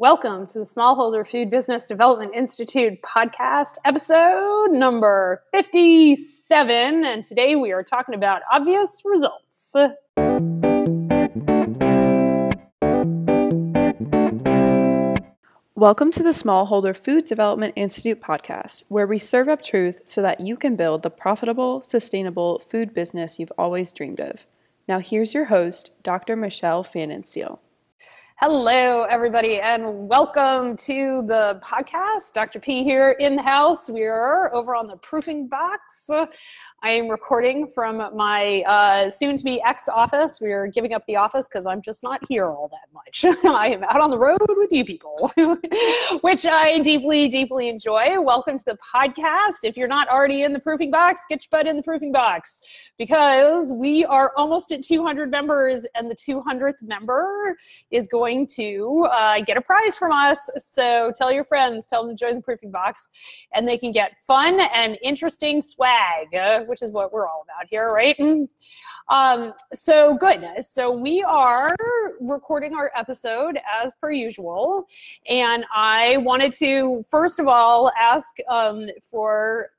Welcome to the Smallholder Food Business Development Institute podcast, episode number 57. And today we are talking about obvious results. Welcome to the Smallholder Food Development Institute podcast, where we serve up truth so that you can build the profitable, sustainable food business you've always dreamed of. Now, here's your host, Dr. Michelle Fanninsteel. Hello, everybody, and welcome to the podcast. Dr. P here in the house. We are over on the proofing box. I am recording from my uh, soon to be ex office. We are giving up the office because I'm just not here all that much. I am out on the road with you people, which I deeply, deeply enjoy. Welcome to the podcast. If you're not already in the proofing box, get your butt in the proofing box because we are almost at 200 members, and the 200th member is going to uh, get a prize from us. So tell your friends, tell them to join the proofing box, and they can get fun and interesting swag which is what we're all about here, right? Um, so good. So we are recording our episode as per usual, and I wanted to first of all ask um, for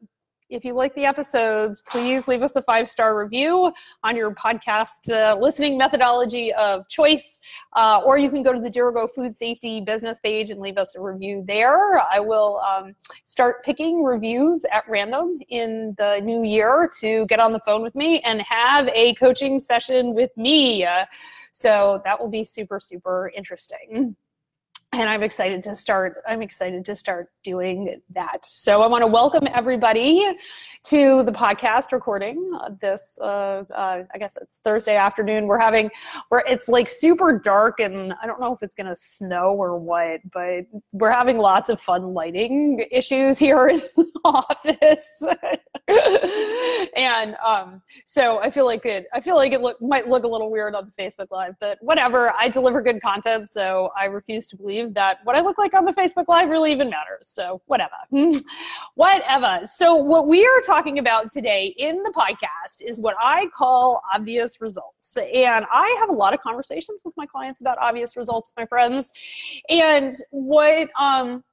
if you like the episodes, please leave us a five star review on your podcast uh, listening methodology of choice, uh, or you can go to the Dirigo Food Safety business page and leave us a review there. I will um, start picking reviews at random in the new year to get on the phone with me and have a coaching session with me. Uh, so that will be super, super interesting and I'm excited to start. I'm excited to start doing that. So I want to welcome everybody to the podcast recording this. Uh, uh, I guess it's Thursday afternoon. We're having where it's like super dark, and I don't know if it's to snow or what, but we're having lots of fun lighting issues here in the office. and um, so I feel like it. I feel like it look, might look a little weird on the Facebook Live, but whatever. I deliver good content, so I refuse to believe believe that what I look like on the Facebook Live really even matters. So, whatever. whatever. So, what we are talking about today in the podcast is what I call obvious results. And I have a lot of conversations with my clients about obvious results, my friends. And what, um,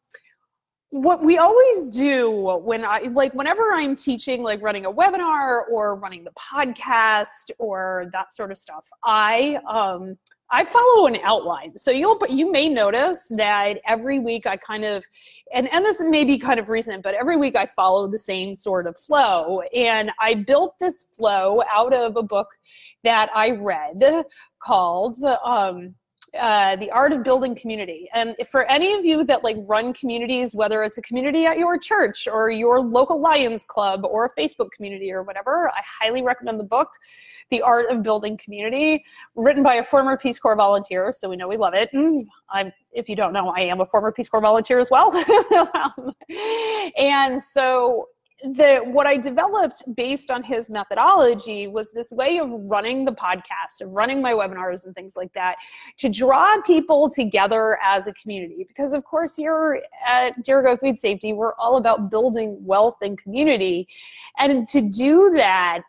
what we always do when I like whenever I'm teaching like running a webinar or running the podcast or that sort of stuff, I um I follow an outline. So you'll you may notice that every week I kind of and and this may be kind of recent, but every week I follow the same sort of flow. And I built this flow out of a book that I read called um, uh, the art of building community. And for any of you that like run communities whether it's a community at your church or your local lions club or a facebook community or whatever i highly recommend the book the art of building community written by a former peace corps volunteer so we know we love it. Mm, i'm if you don't know i am a former peace corps volunteer as well. And so the what I developed based on his methodology was this way of running the podcast, of running my webinars and things like that, to draw people together as a community. Because of course, here at Dirigo Food Safety, we're all about building wealth and community, and to do that.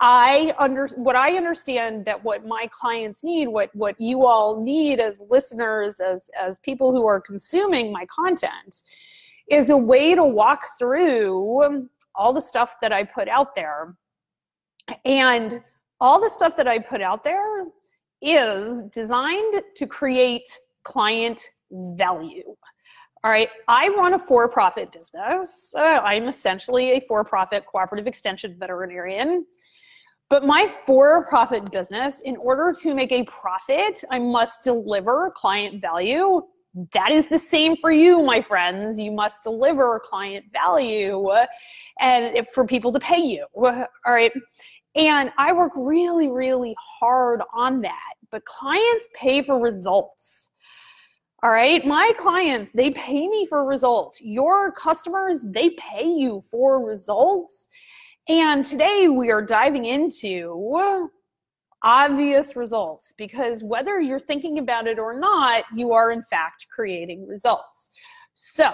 I under what I understand that what my clients need, what what you all need as listeners, as as people who are consuming my content, is a way to walk through all the stuff that I put out there. And all the stuff that I put out there is designed to create client value. All right, I run a for profit business. Uh, I'm essentially a for profit cooperative extension veterinarian. But my for profit business, in order to make a profit, I must deliver client value that is the same for you, my friends. You must deliver client value and for people to pay you. All right. And I work really, really hard on that. But clients pay for results. All right. My clients, they pay me for results. Your customers, they pay you for results. And today we are diving into obvious results because whether you're thinking about it or not, you are in fact creating results. So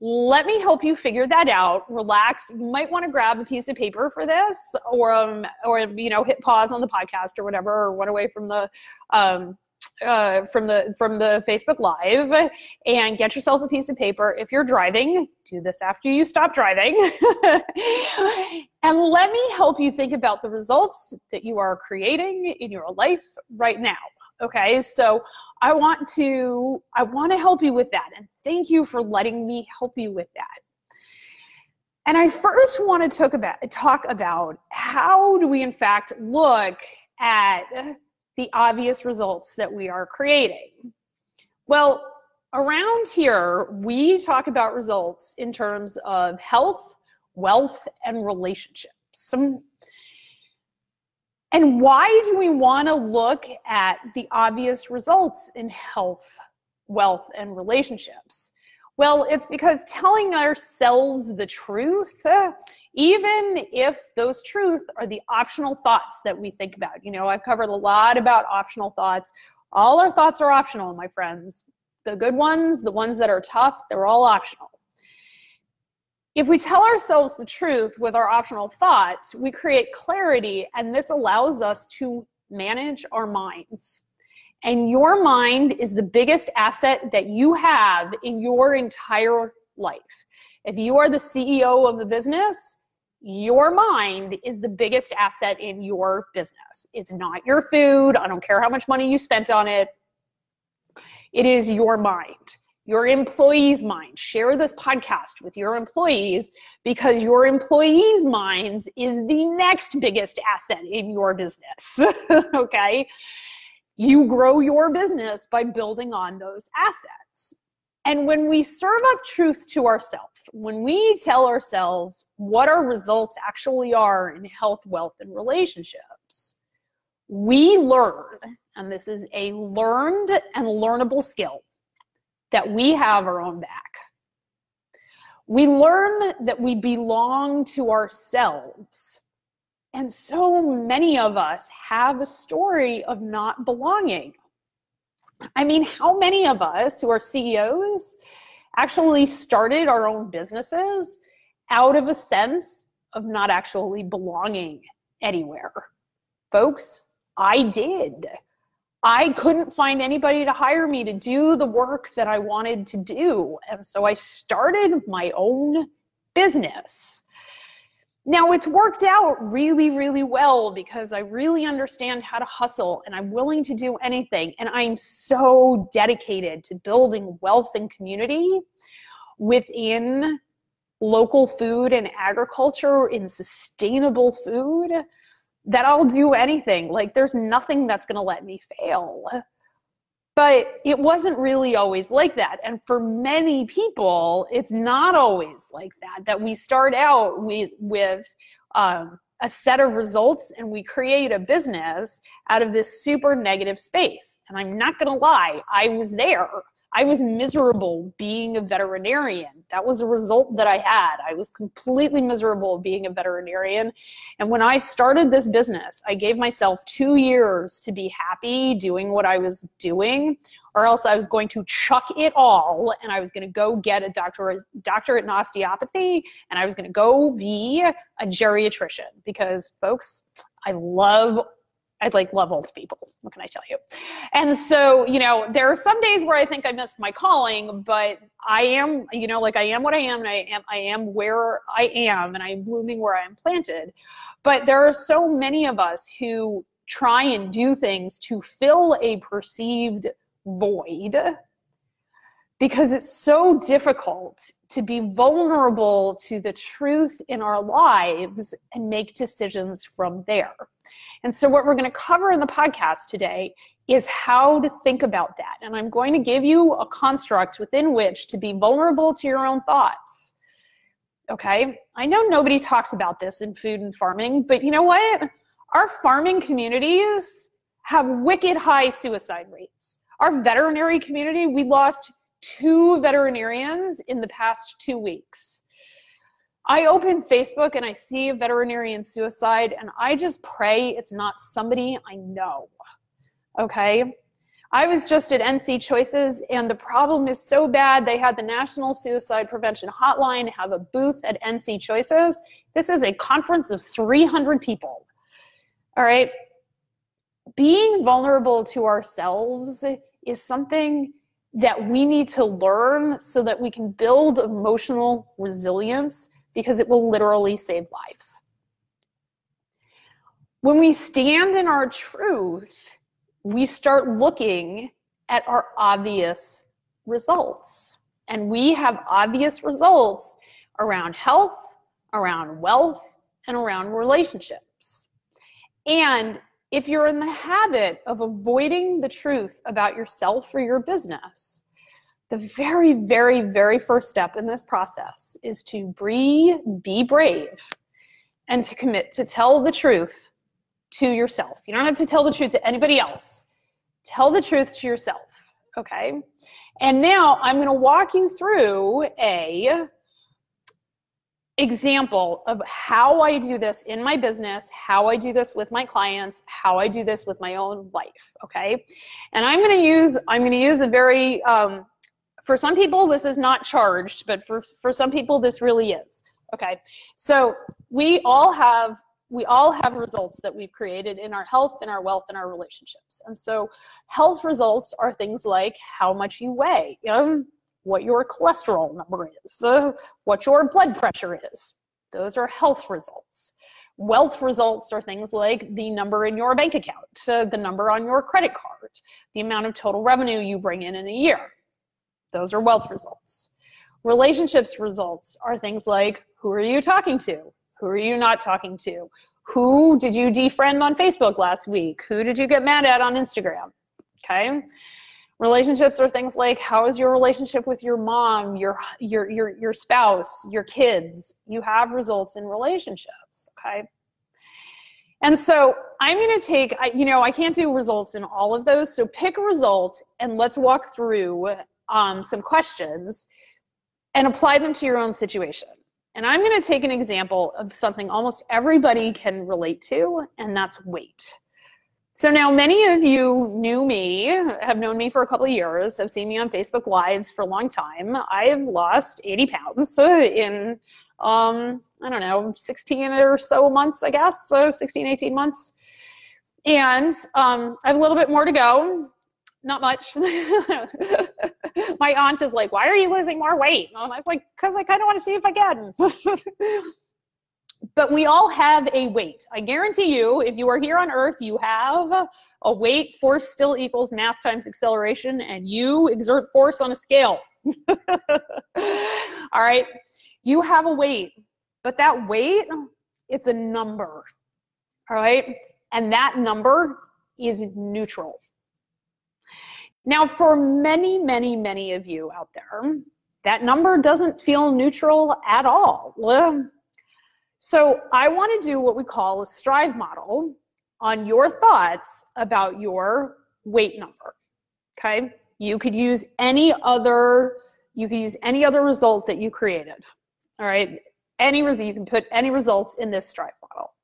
let me help you figure that out. Relax. You might want to grab a piece of paper for this, or um, or you know, hit pause on the podcast or whatever, or run away from the um, uh, from the from the Facebook Live and get yourself a piece of paper. If you're driving, do this after you stop driving, and let me help you think about the results that you are creating in your life right now. Okay, so I want to I want to help you with that, and thank you for letting me help you with that. And I first want to talk about talk about how do we in fact look at the obvious results that we are creating. Well, around here, we talk about results in terms of health, wealth, and relationships. And why do we want to look at the obvious results in health, wealth, and relationships? Well, it's because telling ourselves the truth, even if those truths are the optional thoughts that we think about. You know, I've covered a lot about optional thoughts. All our thoughts are optional, my friends. The good ones, the ones that are tough, they're all optional. If we tell ourselves the truth with our optional thoughts, we create clarity, and this allows us to manage our minds. And your mind is the biggest asset that you have in your entire life. If you are the CEO of the business, your mind is the biggest asset in your business. It's not your food. I don't care how much money you spent on it. It is your mind, your employees' mind. Share this podcast with your employees because your employees' minds is the next biggest asset in your business. okay? You grow your business by building on those assets. And when we serve up truth to ourselves, when we tell ourselves what our results actually are in health, wealth, and relationships, we learn, and this is a learned and learnable skill, that we have our own back. We learn that we belong to ourselves and so many of us have a story of not belonging. I mean, how many of us who are CEOs actually started our own businesses out of a sense of not actually belonging anywhere? Folks, I did. I couldn't find anybody to hire me to do the work that I wanted to do. And so I started my own business. Now it's worked out really, really well because I really understand how to hustle and I'm willing to do anything. And I'm so dedicated to building wealth and community within local food and agriculture in sustainable food that I'll do anything. Like there's nothing that's going to let me fail. But it wasn't really always like that. And for many people, it's not always like that, that we start out with, with um, a set of results and we create a business out of this super negative space. And I'm not going to lie, I was there. I was miserable being a veterinarian. That was a result that I had. I was completely miserable being a veterinarian. And when I started this business, I gave myself two years to be happy doing what I was doing, or else I was going to chuck it all and I was going to go get a doctorate, doctorate in osteopathy and I was going to go be a geriatrician because, folks, I love I like love old people. What can I tell you? And so, you know, there are some days where I think I missed my calling, but I am, you know, like I am what I am and I am I am where I am and I am blooming where I am planted. But there are so many of us who try and do things to fill a perceived void because it's so difficult to be vulnerable to the truth in our lives and make decisions from there. And so, what we're going to cover in the podcast today is how to think about that. And I'm going to give you a construct within which to be vulnerable to your own thoughts. Okay? I know nobody talks about this in food and farming, but you know what? Our farming communities have wicked high suicide rates. Our veterinary community, we lost two veterinarians in the past two weeks. I open Facebook and I see a veterinarian suicide, and I just pray it's not somebody I know. Okay? I was just at NC Choices, and the problem is so bad. They had the National Suicide Prevention Hotline have a booth at NC Choices. This is a conference of 300 people. All right? being vulnerable to ourselves is something that we need to learn so that we can build emotional resilience because it will literally save lives. When we stand in our truth, we start looking at our obvious results. And we have obvious results around health, around wealth, and around relationships. And if you're in the habit of avoiding the truth about yourself or your business, the very, very, very first step in this process is to be, be brave and to commit to tell the truth to yourself. You don't have to tell the truth to anybody else. Tell the truth to yourself, okay? And now I'm going to walk you through a example of how I do this in my business, how I do this with my clients, how I do this with my own life. Okay, and I'm going to use I'm going to use a very um, for some people this is not charged, but for for some people this really is. Okay, so we all have we all have results that we've created in our health, in our wealth, in our relationships. And so health results are things like how much you weigh, you know, what your cholesterol number is, uh, what your blood pressure is. Those are health results. Wealth results are things like the number in your bank account, uh, the number on your credit card, the amount of total revenue you bring in in a year. Those are wealth results. Relationships results are things like who are you talking to? Who are you not talking to? Who did you defriend on Facebook last week? Who did you get mad at on Instagram? Okay. Relationships are things like how is your relationship with your mom, your your your your spouse, your kids? You have results in relationships, okay? And so I'm going to take, I, you know, I can't do results in all of those. So pick a result and let's walk through um, some questions and apply them to your own situation. And I'm going to take an example of something almost everybody can relate to, and that's weight. So now many of you knew me, have known me for a couple of years, have seen me on Facebook Lives for a long time. I've lost 80 pounds in, um, I don't know, 16 or so months, I guess, so 16, 18 months. And um, I have a little bit more to go, not much. My aunt is like, why are you losing more weight? And I was like, because I kind of want to see if I can. but we all have a weight. I guarantee you, if you are here on Earth, you have a weight. Force still equals mass times acceleration, and you exert force on a scale. all right? You have a weight, but that weight, it's a number. All right? And that number is neutral. Now, for many, many, many of you out there, that number doesn't feel neutral at all. So I want to do what we call a strive model on your thoughts about your weight number. Okay? You could use any other you could use any other result that you created. All right? Any result you can put any results in this strive model.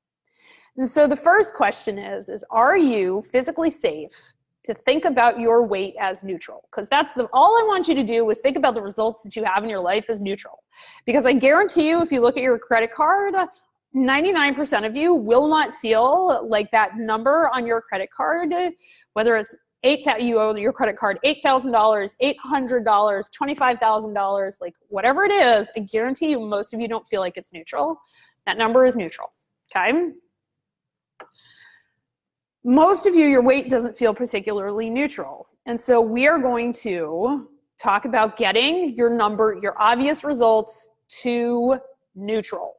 And so the first question is is are you physically safe to think about your weight as neutral because that's the all I want you to do is think about the results that you have in your life as neutral. Because I guarantee you if you look at your credit card, 99% of you will not feel like that number on your credit card whether it's eight you owe your credit card $8,000, $800, $25,000, like whatever it is, I guarantee you most of you don't feel like it's neutral. That number is neutral. Okay? Most of you, your weight doesn't feel particularly neutral. And so we are going to talk about getting your number, your obvious results to neutral.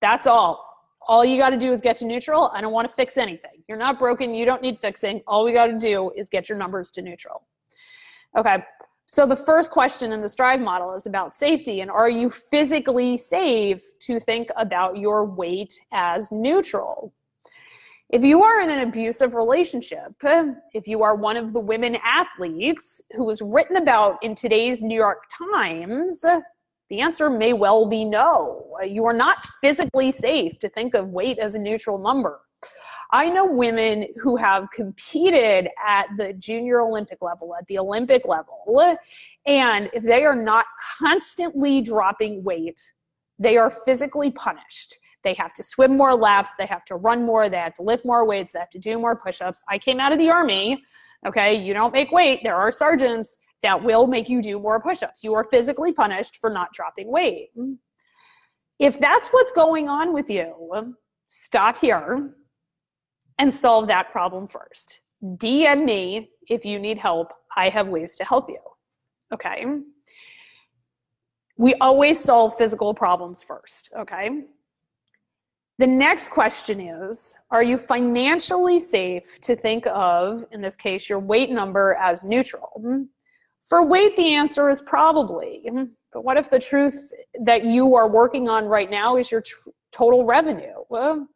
That's all. All you got to do is get to neutral. I don't want to fix anything. You're not broken. You don't need fixing. All we got to do is get your numbers to neutral. Okay. So the first question in the Strive model is about safety and are you physically safe to think about your weight as neutral? If you are in an abusive relationship, if you are one of the women athletes who was written about in today's New York Times, the answer may well be no. You are not physically safe to think of weight as a neutral number. I know women who have competed at the junior Olympic level, at the Olympic level, and if they are not constantly dropping weight, they are physically punished They have to swim more laps. They have to run more. They have to lift more weights. They have to do more push ups. I came out of the army. Okay. You don't make weight. There are sergeants that will make you do more push ups. You are physically punished for not dropping weight. If that's what's going on with you, stop here and solve that problem first. DM me if you need help. I have ways to help you. Okay. We always solve physical problems first. Okay. The next question is Are you financially safe to think of, in this case, your weight number as neutral? For weight, the answer is probably. But what if the truth that you are working on right now is your total revenue? Well,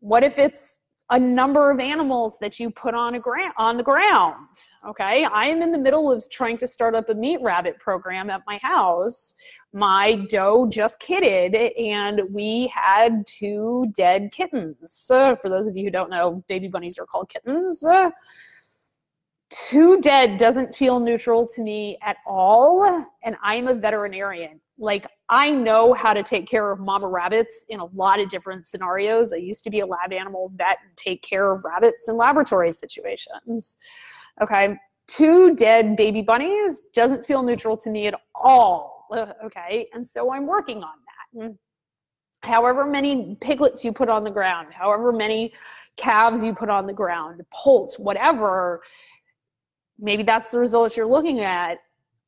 what if it's a number of animals that you put on a gra- on the ground. Okay, I am in the middle of trying to start up a meat rabbit program at my house. My doe just kidded, and we had two dead kittens. Uh, for those of you who don't know, baby bunnies are called kittens. Uh, two dead doesn't feel neutral to me at all, and I'm a veterinarian like I know how to take care of mama rabbits in a lot of different scenarios. I used to be a lab animal vet and take care of rabbits in laboratory situations. Okay. Two dead baby bunnies doesn't feel neutral to me at all. Okay. And so I'm working on that. Hmm. However many piglets you put on the ground, however many calves you put on the ground, poults, whatever, maybe that's the results you're looking at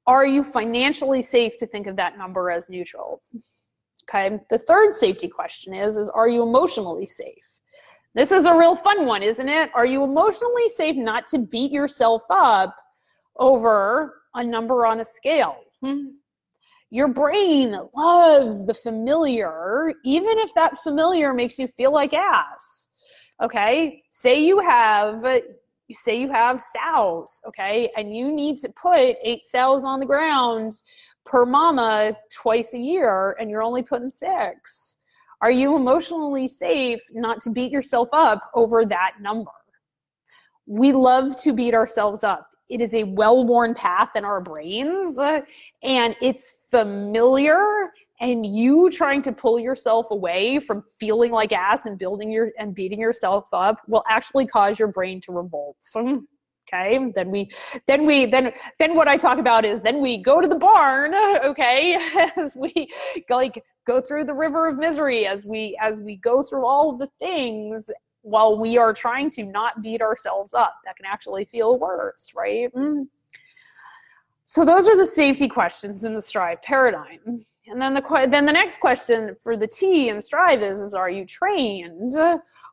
are you financially safe to think of that number as neutral? Okay. The third safety question is, is are you emotionally safe? This is a real fun one, isn't it? Are you emotionally safe not to beat yourself up over a number on a scale? Hmm. Your brain loves the familiar, even if that familiar makes you feel like ass. Okay. Say you have you say you have sows, okay, and you need to put eight sows on the ground per mama twice a year, and you're only putting six. Are you emotionally safe not to beat yourself up over that number? We love to beat ourselves up. It is a well worn path in our brains, and it's familiar and you trying to pull yourself away from feeling like ass and building your and beating yourself up will actually cause your brain to revolt. Okay then we then we then then what i talk about is then we go to the barn okay as we like go through the river of misery as we as we go through all the things while we are trying to not beat ourselves up. That can actually feel worse right? Mm. so those are the safety questions in the strive paradigm and then the then the next question for the T and Strive is, is are you trained?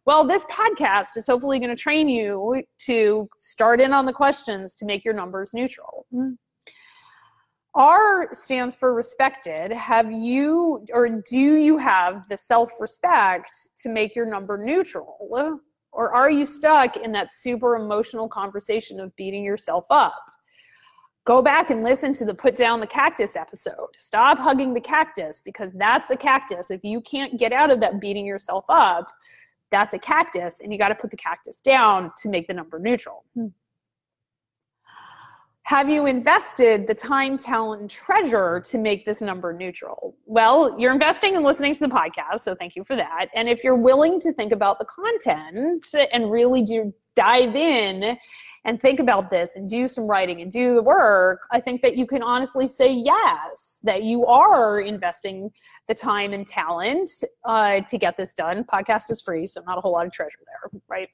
Well, this podcast is hopefully going to train you to start in on the questions to make your numbers neutral. R stands for respected. Have you or do you have the self respect to make your number neutral? Or are you stuck in that super emotional conversation of beating yourself up? Go back and listen to the put down the cactus episode. Stop hugging the cactus because that's a cactus. If you can't get out of that beating yourself up, that's a cactus and you got to put the cactus down to make the number neutral. Hmm. Have you invested the time, talent, and treasure to make this number neutral? Well, you're investing in listening to the podcast, so thank you for that. And if you're willing to think about the content and really do dive in and think about this and do some writing and do the work, I think that you can honestly say yes, that you are investing the time and talent uh, to get this done. Podcast is free, so not a whole lot of treasure there, right?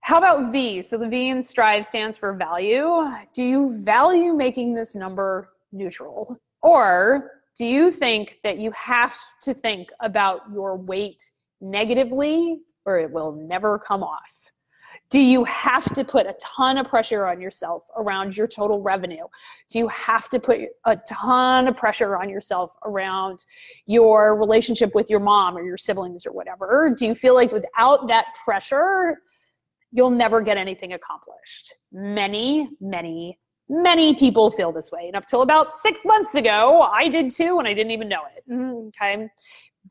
How about V? So the V in Strive stands for value. Do you value making this number neutral? Or do you think that you have to think about your weight negatively or it will never come off? Do you have to put a ton of pressure on yourself around your total revenue? Do you have to put a ton of pressure on yourself around your relationship with your mom or your siblings or whatever? Do you feel like without that pressure, you'll never get anything accomplished? Many, many, many people feel this way. And up till about six months ago, I did too, and I didn't even know it. Mm-hmm, okay.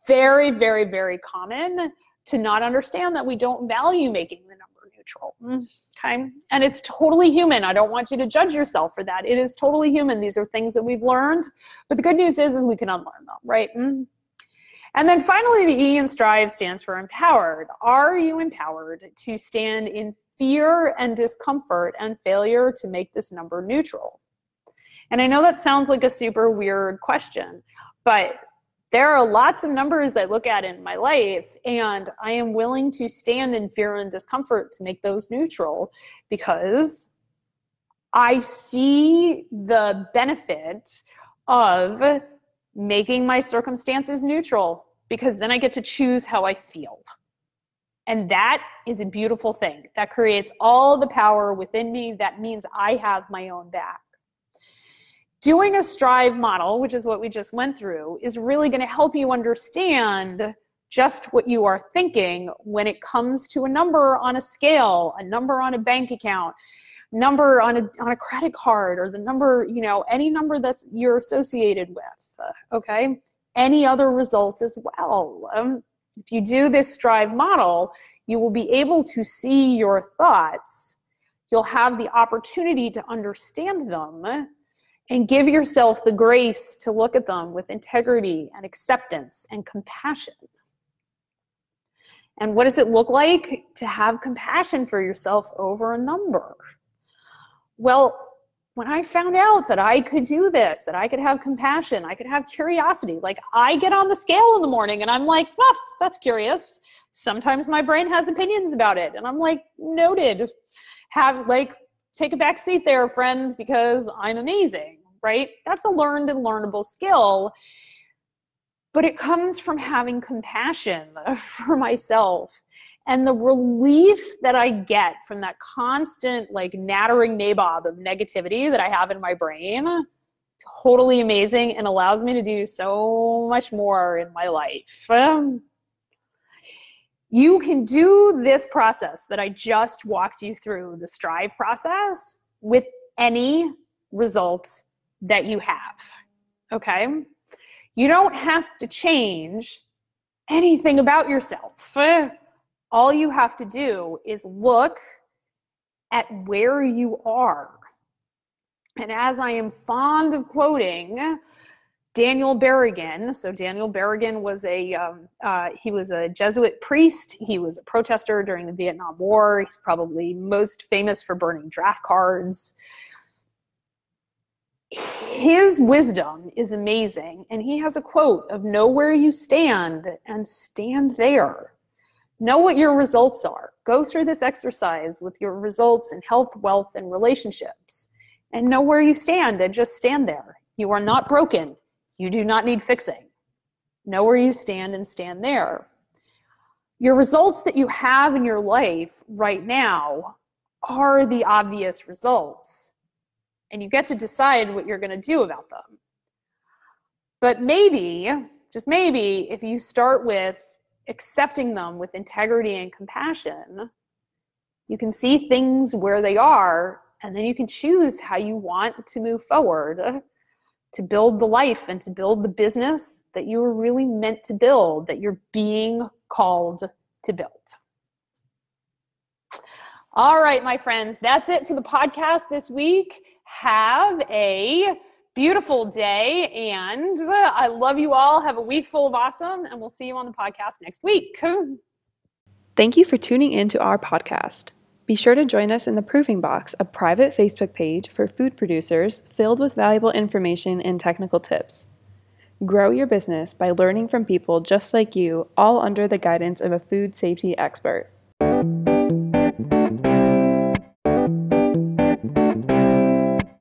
Very, very, very common to not understand that we don't value making the number neutral. Okay. And it's totally human. I don't want you to judge yourself for that. It is totally human. These are things that we've learned. But the good news is, is we can unlearn them, right? Mm. And then finally, the E in strive stands for empowered. Are you empowered to stand in fear and discomfort and failure to make this number neutral? And I know that sounds like a super weird question, but there are lots of numbers I look at in my life, and I am willing to stand in fear and discomfort to make those neutral because I see the benefit of making my circumstances neutral because then I get to choose how I feel. And that is a beautiful thing. That creates all the power within me. That means I have my own back. Doing a strive model, which is what we just went through, is really going to help you understand just what you are thinking when it comes to a number on a scale, a number on a bank account, number on a on a credit card or the number you know any number that's you're associated with okay? Any other results as well. Um, if you do this strive model you will be able to see your thoughts. You'll have the opportunity to understand them and give yourself the grace to look at them with integrity and acceptance and compassion and what does it look like to have compassion for yourself over a number well, when I found out that I could do this, that I could have compassion, I could have curiosity, like I get on the scale in the morning and I'm like, oh, that's curious. Sometimes my brain has opinions about it. And I'm like, noted. Have like, take a back seat there, friends, because I'm amazing, right? That's a learned and learnable skill. But it comes from having compassion for myself and the relief that I get from that constant like nattering nabob of negativity that I have in my brain, totally amazing and allows me to do so much more in my life. Um, you can do this process that I just walked you through, the strive process, with any result that you have. Okay? You don't have to change anything about yourself all you have to do is look at where you are. And as I am fond of quoting Daniel Berrigan, so Daniel Berrigan was a um, uh, he was a Jesuit priest. He was a protester during the Vietnam War. He's probably most famous for burning draft cards. His wisdom is amazing, and he has a quote of "Know where you stand and stand there." Know what your results are. Go through this exercise with your results in health, wealth, and relationships. And know where you stand and just stand there. You are not broken. You do not need fixing. Know where you stand and stand there. Your results that you have in your life right now are the obvious results. And you get to decide what you're going to do about them. But maybe, just maybe, if you start with accepting them with integrity and compassion, you can see things where they are, and then you can choose how you want to move forward to build the life and to build the business that you were really meant to build, that you're being called to build. All right, my friends, that's it for the podcast this week. Have a beautiful day. And uh, I love you all. Have a week full of awesome. And we'll see you on the podcast next week. Thank you for tuning in to our podcast. Be sure to join us in the Proving Box, a private Facebook page for food producers filled with valuable information and technical tips. Grow your business by learning from people just like you, all under the guidance of a food safety expert.